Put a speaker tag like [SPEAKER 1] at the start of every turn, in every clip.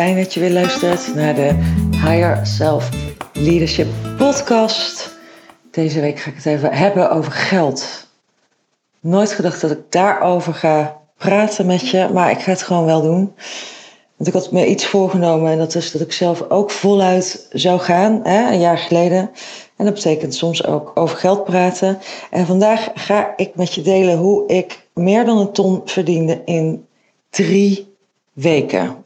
[SPEAKER 1] Fijn dat je weer luistert naar de Higher Self Leadership Podcast. Deze week ga ik het even hebben over geld. Nooit gedacht dat ik daarover ga praten met je, maar ik ga het gewoon wel doen. Want ik had me iets voorgenomen en dat is dat ik zelf ook voluit zou gaan, hè, een jaar geleden. En dat betekent soms ook over geld praten. En vandaag ga ik met je delen hoe ik meer dan een ton verdiende in drie weken.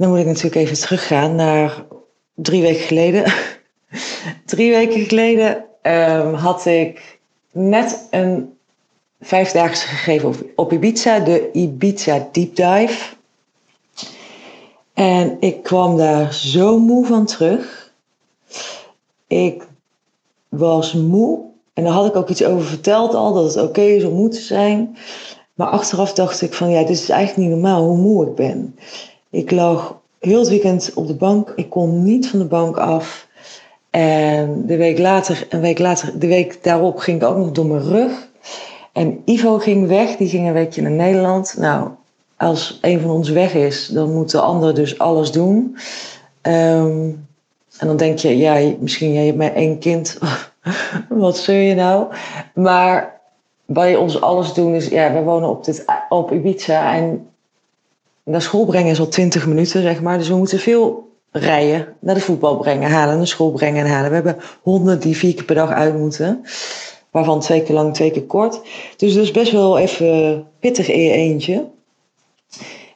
[SPEAKER 1] Dan moet ik natuurlijk even teruggaan naar drie weken geleden. drie weken geleden um, had ik net een vijfdaagse gegeven op, op Ibiza, de Ibiza Deep Dive. En ik kwam daar zo moe van terug. Ik was moe. En daar had ik ook iets over verteld al, dat het oké is om moe te zijn. Maar achteraf dacht ik van ja, dit is eigenlijk niet normaal hoe moe ik ben. Ik lag heel het weekend op de bank. Ik kon niet van de bank af. En de week later, een week later, de week daarop ging ik ook nog door mijn rug. En Ivo ging weg, die ging een weekje naar Nederland. Nou, als een van ons weg is, dan moet de ander dus alles doen. Ehm, en dan denk je, ja, misschien jij hebt maar één kind. Wat zul je nou? Maar bij ons alles doen is, ja, we wonen op, dit, op Ibiza en naar school brengen is al 20 minuten, zeg maar. Dus we moeten veel rijden, naar de voetbal brengen, halen, naar school brengen en halen. We hebben honden die vier keer per dag uit moeten. Waarvan twee keer lang, twee keer kort. Dus dat is best wel even pittig in je eentje.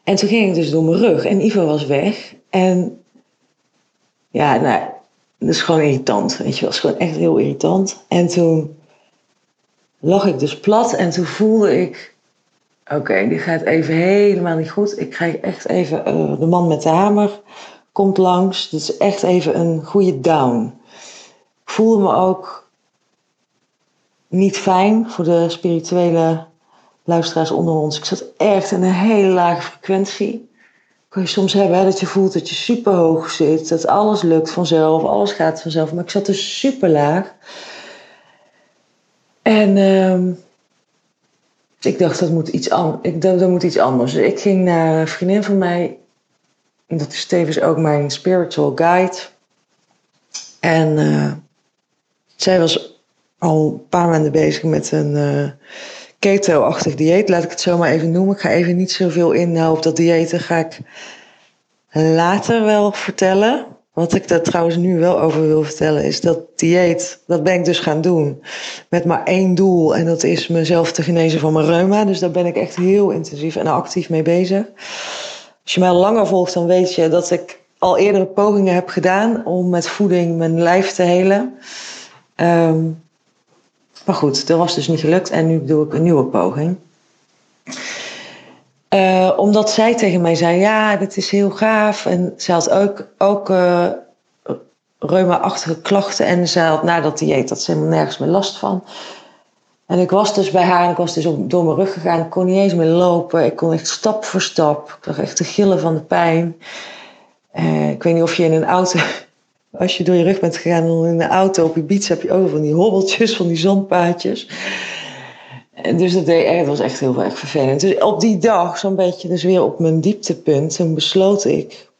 [SPEAKER 1] En toen ging ik dus door mijn rug en Ivo was weg. En ja, nou, dat is gewoon irritant. Weet je wel, dat is gewoon echt heel irritant. En toen lag ik dus plat en toen voelde ik Oké, die gaat even helemaal niet goed. Ik krijg echt even, uh, de man met de hamer komt langs. Dit is echt even een goede down. Ik voelde me ook niet fijn voor de spirituele luisteraars onder ons. Ik zat echt in een hele lage frequentie. Kan je soms hebben hè, dat je voelt dat je super hoog zit, dat alles lukt vanzelf, alles gaat vanzelf. Maar ik zat dus super laag. En uh, ik dacht, dat moet iets, an ik, dat, dat moet iets anders. Dus ik ging naar een vriendin van mij. En dat is tevens ook mijn spiritual guide. En uh, zij was al een paar maanden bezig met een uh, keto-achtig dieet. Laat ik het zo maar even noemen. Ik ga even niet zoveel in op dat dieet. Ga ik later wel vertellen. Wat ik daar trouwens nu wel over wil vertellen is dat dieet, dat ben ik dus gaan doen met maar één doel en dat is mezelf te genezen van mijn reuma. Dus daar ben ik echt heel intensief en actief mee bezig. Als je mij langer volgt, dan weet je dat ik al eerdere pogingen heb gedaan om met voeding mijn lijf te helen. Um, maar goed, dat was dus niet gelukt en nu doe ik een nieuwe poging. Uh, omdat zij tegen mij zei, ja, dit is heel gaaf. En ze had ook, ook uh, reuma-achtige klachten. En ze had na dat dieet, dat ze helemaal nergens meer last van. En ik was dus bij haar en ik was dus door mijn rug gegaan. Ik kon niet eens meer lopen. Ik kon echt stap voor stap. Ik lag echt te gillen van de pijn. Uh, ik weet niet of je in een auto... Als je door je rug bent gegaan in een auto op je biets heb je over van die hobbeltjes, van die zandpaadjes. Dus dat, deed, was echt heel erg vervelend. Dus op die dag, zo'n beetje dus weer op mijn dieptepunt, toen besloot ik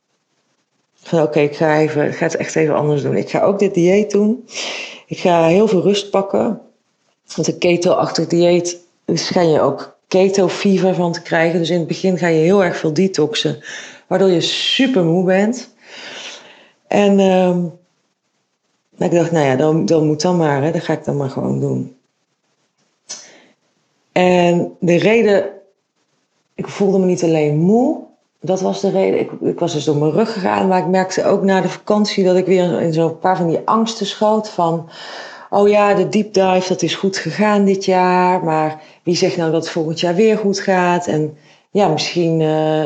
[SPEAKER 1] oké, ik ga, even, ga het echt even anders doen. Ik ga ook dit dieet doen. Ik ga heel veel rust pakken. Want een keto-achtig dieet schijn je ook keto-fever van te krijgen. Dus in het begin ga je heel erg veel detoxen, waardoor je super moe bent. En uh, ik dacht, nou ja, dan, dan moet dan maar, hè, dat ga ik dan maar gewoon doen. En de reden, ik voelde me niet alleen moe, dat was de reden. Ik, ik, was dus door mijn rug gegaan, maar ik merkte ook na de vakantie dat ik weer in zo'n paar van die angsten schoot van, oh ja, de deep dive, dat is goed gegaan dit jaar, maar wie zegt nou dat het volgend jaar weer goed gaat? En ja, misschien uh,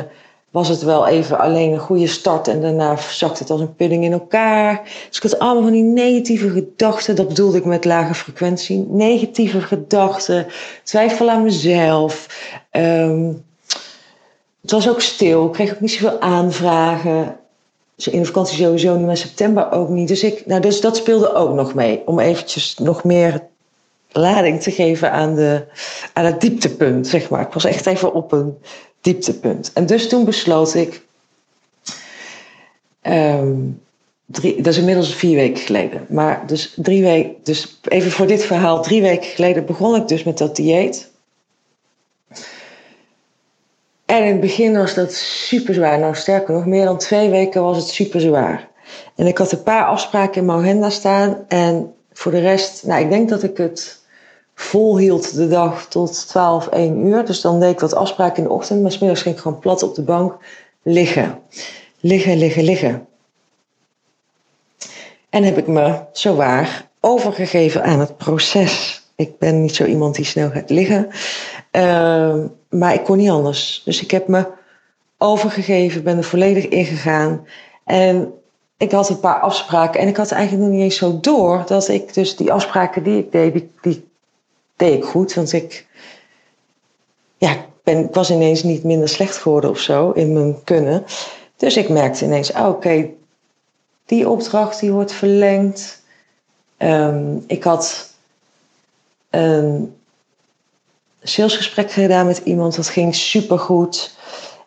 [SPEAKER 1] was het wel even alleen een goede start en daarna zakt het als een pudding in elkaar. Dus ik had allemaal van die negatieve gedachten, dat bedoelde ik met lage frequentie. Negatieve gedachten, twijfel aan mezelf. Um, het was ook stil, ik kreeg ook niet zoveel aanvragen. In de vakantie sowieso niet, maar september ook niet. Dus, ik, nou, dus dat speelde ook nog mee. Om eventjes nog meer lading te geven aan, de, aan het dieptepunt, zeg maar. Ik was echt even op een dieptepunt. En dus toen besloot ik, ehm, drie, dat is inmiddels vier weken geleden, maar dus drie weken, dus even voor dit verhaal, drie weken geleden begon ik dus met dat dieet. En in het begin was dat super zwaar. Nou, sterker nog, meer dan twee weken was het super zwaar. En ik had een paar afspraken in mijn staan. En voor de rest, nou, ik denk dat ik het volhield de dag tot 12, 1 uur. Dus dan deed ik wat afspraken in de ochtend. Maar smiddags ging ik gewoon plat op de bank liggen. Liggen, liggen, liggen. En heb ik me zo waar overgegeven aan het proces. Ik ben niet zo iemand die snel gaat liggen. Uh, maar ik kon niet anders. Dus ik heb me overgegeven, ben er volledig ingegaan. En ik had een paar afspraken en ik had eigenlijk nog niet eens zo door dat ik dus die afspraken die ik deed, die, die deed ik goed. Want ik, ja, ik, ben, ik was ineens niet minder slecht geworden of zo in mijn kunnen. Dus ik merkte ineens, oh, oké, die opdracht die wordt verlengd. Um, ik had een salesgesprek gedaan met iemand. Dat ging supergoed.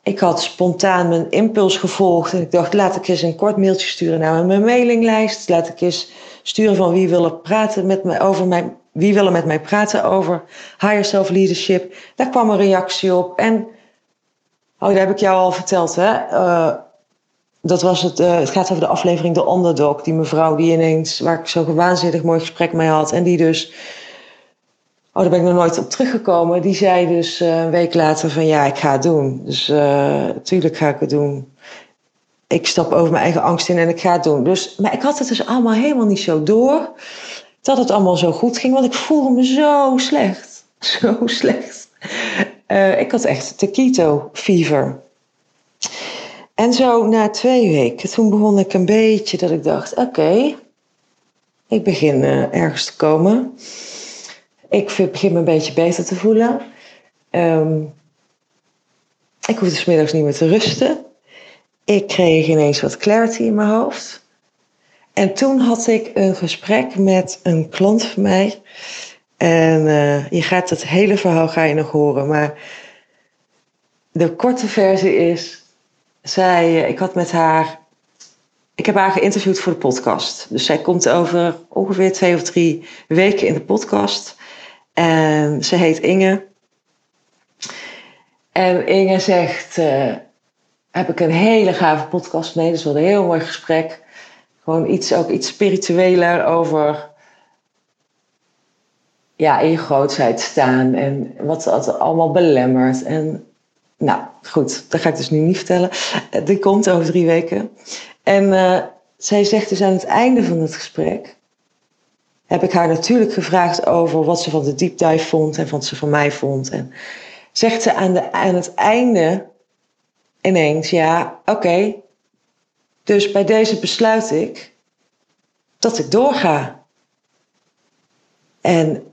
[SPEAKER 1] Ik had spontaan mijn impuls gevolgd. En ik dacht, laat ik eens een kort mailtje sturen naar mijn mailinglijst. Laat ik eens sturen van wie willen praten met me over mijn, wie willen met mij praten over higher self leadership. Daar kwam een reactie op. En oh, dat heb ik jou al verteld, hè? Uh, dat was het, uh, het gaat over de aflevering De Underdog. Die mevrouw die ineens, waar ik zo waanzinnig mooi gesprek mee had. En die dus Oh, daar ben ik nog nooit op teruggekomen. Die zei dus uh, een week later van ja, ik ga het doen. Dus natuurlijk uh, ga ik het doen. Ik stap over mijn eigen angst in en ik ga het doen. Dus, maar ik had het dus allemaal helemaal niet zo door. Dat het allemaal zo goed ging, want ik voelde me zo slecht. Zo slecht. Uh, ik had echt de keto fever. En zo na twee weken, toen begon ik een beetje dat ik dacht: oké, ik begin ergens te komen. Ik begin me een beetje beter te voelen. Um, ik hoefde smiddags niet meer te rusten. Ik kreeg ineens wat clarity in mijn hoofd. En toen had ik een gesprek met een klant van mij. En uh, je gaat het hele verhaal ga je nog horen. Maar de korte versie is... Zij, ik had met haar... Ik heb haar geïnterviewd voor de podcast. Dus zij komt over ongeveer twee of drie weken in de podcast. En ze heet Inge. En Inge zegt, uh, heb ik een hele gave podcast mee. Dus wel een heel mooi gesprek. Gewoon iets, ook iets spiritueler over ja, in je grootheid staan. En wat dat allemaal belemmert. En nou, goed, dat ga ik dus nu niet vertellen. Die komt over drie weken. En uh, zij zegt dus aan het einde van het gesprek heb ik haar natuurlijk gevraagd over wat ze van de deep dive vond en wat ze van mij vond. En zegt ze aan, de, aan het einde ineens, ja, oké, dus bij deze besluit ik dat ik doorga. En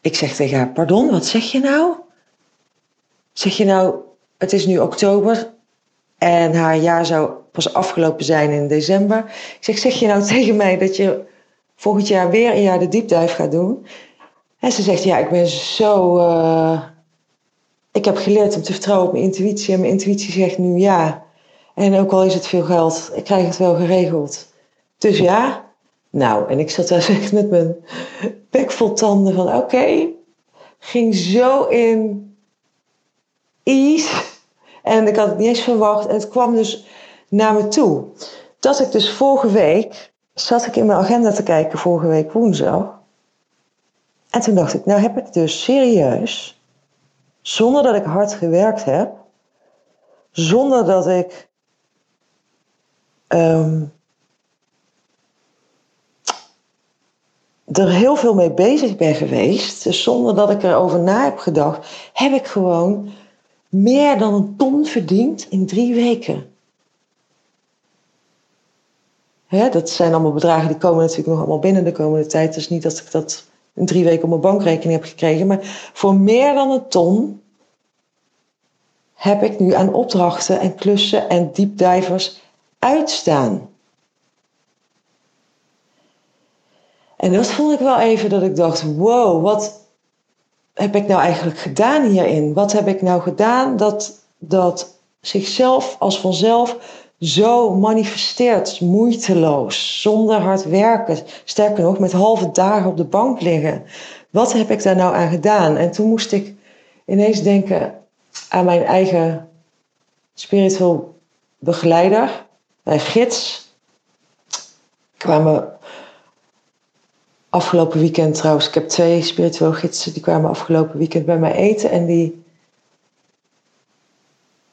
[SPEAKER 1] ik zeg tegen haar, pardon, wat zeg je nou? Zeg je nou, het is nu oktober en haar jaar zou pas afgelopen zijn in december. Ik zeg, zeg je nou tegen mij dat je volgend jaar weer een jaar de diepduif gaat doen. En ze zegt, ja, ik ben zo... Uh, ik heb geleerd om te vertrouwen op mijn intuïtie. En mijn intuïtie zegt nu ja. En ook al is het veel geld, ik krijg het wel geregeld. Dus ja. Nou, en ik zat daar echt met mijn bek vol tanden van... Oké, ging zo in ease. En ik had het niet eens verwacht. En het kwam dus naar me toe. Dat ik dus vorige week zat ik in mijn agenda te kijken vorige week woensdag. En toen dacht ik, nou heb ik dus serieus, zonder dat ik hard gewerkt heb, zonder dat ik um, er heel veel mee bezig ben geweest, dus zonder dat ik erover na heb gedacht, heb ik gewoon meer dan een ton verdiend in drie weken. Dat zijn allemaal bedragen die komen natuurlijk nog allemaal binnen de komende tijd. Dus niet dat ik dat in drie weken op mijn bankrekening heb gekregen. Maar voor meer dan een ton heb ik nu aan opdrachten en klussen en diepdivers uitstaan. En dat vond ik wel even dat ik dacht: wow, wat, heb ik nou eigenlijk gedaan hierin? Wat heb ik nou gedaan dat, dat zichzelf als vanzelf zo manifesteert, moeiteloos, zonder hard werken. Sterker nog, met halve dagen op de bank liggen. Wat heb ik daar nou aan gedaan? En toen moest ik ineens denken aan mijn eigen spiritueel begeleider, mijn gids. Kwamen afgelopen weekend trouwens, ik heb twee spiritueel gidsen, die kwamen afgelopen weekend bij mij eten en die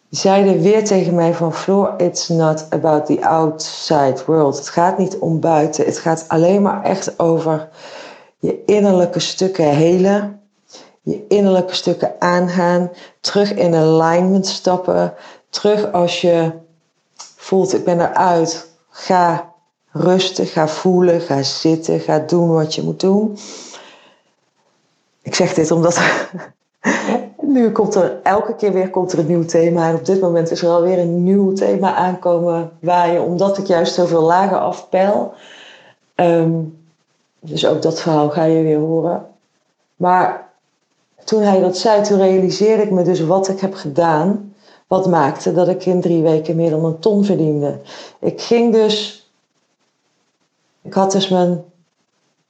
[SPEAKER 1] zeiden weer tegen mij van Floor, it's not about the outside world. Het gaat niet om buiten. Het gaat alleen maar echt over je innerlijke stukken helen. Je innerlijke stukken aangaan. Terug in alignment stappen. Terug als je voelt, ik ben eruit. Ga rusten, ga voelen, ga zitten, ga doen wat je moet doen. Ik zeg dit omdat nu komt er elke keer weer komt er een nieuw thema. En op dit moment is er alweer een nieuw thema aankomen waar je, omdat ik juist zoveel lager afpeil. Um, dus ook dat verhaal ga je weer horen. Maar toen hij dat zei, toen realiseerde ik me dus wat ik heb gedaan. Wat maakte dat ik in drie weken meer dan een ton verdiende. Ik ging dus. Ik had dus mijn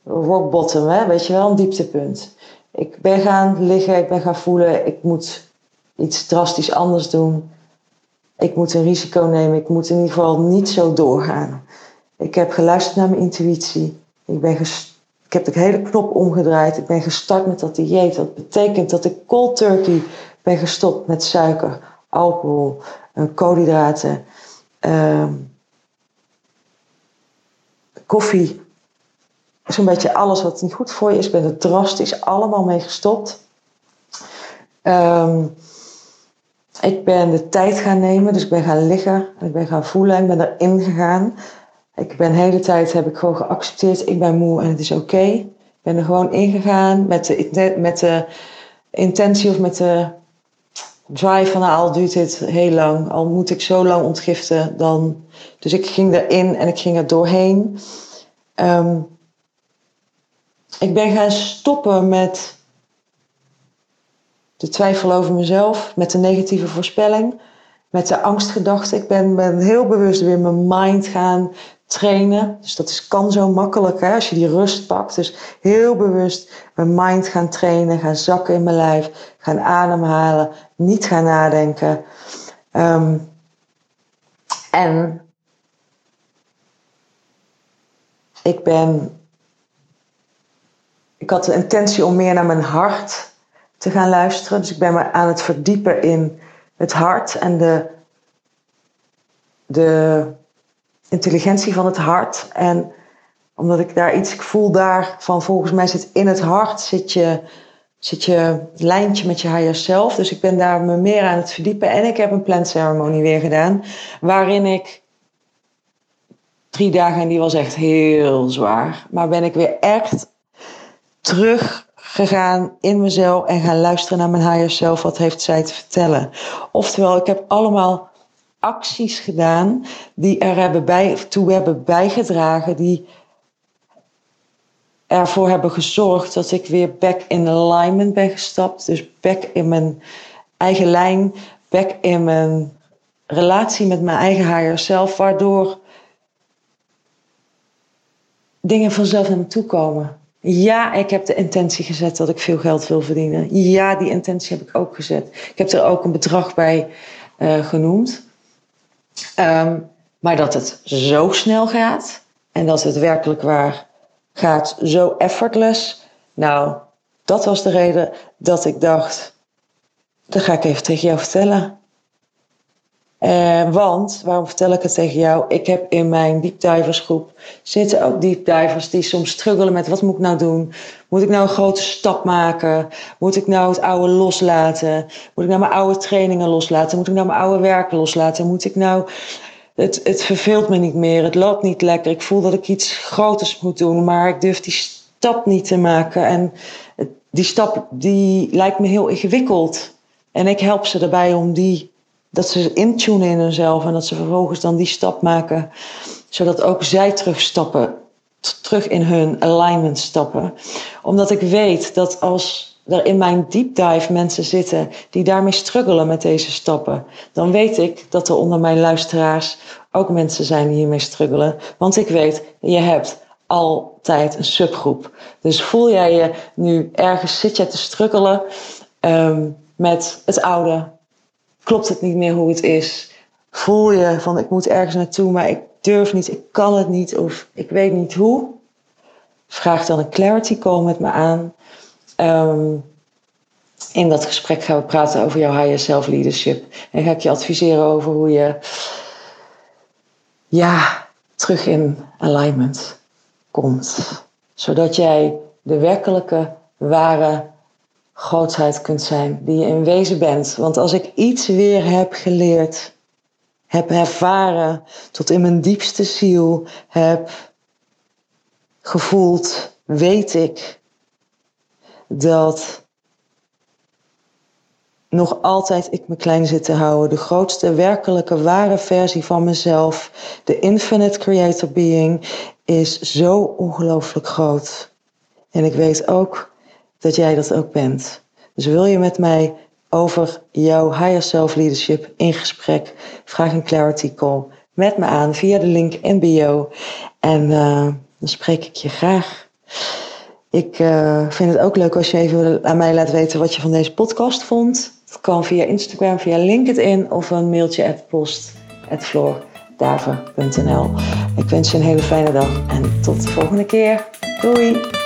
[SPEAKER 1] rock bottom, hè, weet je wel, een dieptepunt ik ben gaan liggen, ik ben gaan voelen, ik moet iets drastisch anders doen. Ik moet een risico nemen, ik moet in ieder geval niet zo doorgaan. Ik heb geluisterd naar mijn intuïtie. Ik, ben ik heb de hele knop omgedraaid. Ik ben gestart met dat dieet. Dat betekent dat ik cold turkey ben gestopt met suiker, alcohol, uh, koolhydraten, uh, koffie, zo'n beetje alles wat niet goed voor je is. Ik ben er drastisch allemaal mee gestopt. Um, ik ben de tijd gaan nemen, dus ik ben gaan liggen. Ik ben gaan voelen en ben erin gegaan. Ik ben de hele tijd heb ik gewoon geaccepteerd, ik ben moe en het is oké. Ik ben er gewoon ingegaan met de, met de intentie of met de drive van nou, al duurt dit heel lang, al moet ik zo lang ontgiften, dan... Dus ik ging erin en ik ging er doorheen. Um, ik ben gaan stoppen met de twijfel over mezelf, met de negatieve voorspelling, met de angstgedachten. Ik ben, ben heel bewust weer mijn mind gaan trainen. Dus dat is, kan zo makkelijk hè, als je die rust pakt. Dus heel bewust mijn mind gaan trainen, gaan zakken in mijn lijf, gaan ademhalen, niet gaan nadenken. Ehm, en ik ben ik had de intentie om meer naar mijn hart te gaan luisteren. Dus ik ben me aan het verdiepen in het hart en de, de intelligentie van het hart. En omdat ik daar iets, ik voel daar van volgens mij zit in het hart zit je, zit je lijntje met je higher self. Dus ik ben daar me meer aan het verdiepen. En ik heb een plant ceremony weer gedaan, waarin ik drie dagen, en die was echt heel zwaar, maar ben ik weer echt teruggegaan in mezelf en gaan luisteren naar mijn higher self. Wat heeft zij te vertellen? Oftewel, ik heb allemaal acties gedaan die er hebben bij, toe hebben bijgedragen, die ervoor hebben gezorgd dat ik weer back in alignment ben gestapt. Dus back in mijn eigen lijn, back in mijn relatie met mijn eigen higher self, waardoor dingen vanzelf naar me toe komen. Ja, ik heb de intentie gezet dat ik veel geld wil verdienen. Ja, die intentie heb ik ook gezet. Ik heb er ook een bedrag bij uh, genoemd. Um, maar dat het zo snel gaat en dat het werkelijk waar gaat zo effortless. Nou, dat was de reden dat ik dacht, dat ga ik even tegen jou vertellen. Uh, want, waarom vertel ik het tegen jou? Ik heb in mijn deepdiversgroep zitten ook deepdivers die soms struggelen met wat moet ik nou doen? Moet ik nou een grote stap maken? Moet ik nou het oude loslaten? Moet ik nou mijn oude trainingen loslaten? Moet ik nou mijn oude werk loslaten? Moet ik nou... Het, het verveelt me niet meer, het loopt niet lekker. Ik voel dat ik iets groters moet doen, maar ik durf die stap niet te maken. En die stap die lijkt me heel ingewikkeld. En ik help ze erbij om die dat ze intunen in hunzelf en dat ze vervolgens dan die stap maken, zodat ook zij terugstappen, terug in hun alignment stappen. Omdat ik weet dat als er in mijn deep dive mensen zitten die daarmee struggelen met deze stappen, dan weet ik dat er onder mijn luisteraars ook mensen zijn die hiermee struggelen. Want ik weet, je hebt altijd een subgroep. Dus voel jij je nu ergens, zit je te struggelen ehm, met het oude? Klopt het niet meer hoe het is? Voel je van ik moet ergens naartoe, maar ik durf niet, ik kan het niet of ik weet niet hoe? Vraag dan een clarity call met me aan. Ehm, in dat gesprek gaan we praten over jouw higher self leadership. En ga ik je adviseren over hoe je ja, terug in alignment komt. Zodat jij de werkelijke, ware grootheid kunt zijn die je in wezen bent. Want als ik iets weer heb geleerd, heb ervaren, tot in mijn diepste ziel heb gevoeld, weet ik dat nog altijd ik me klein zit te houden. De grootste, werkelijke, ware versie van mezelf, de infinite creator being, is zo ongelooflijk groot. En ik weet ook dat jij dat ook bent. Dus wil je met mij over jouw higher self leadership in gesprek, vraag een clarity call met me aan via de link in bio. En uh, dan spreek ik je graag. Ik uh, vind het ook leuk als je even aan mij laat weten wat je van deze podcast vond. Het kan via Instagram, via LinkedIn of een mailtje at. Ik wens je een hele fijne dag en tot de volgende keer. Doei!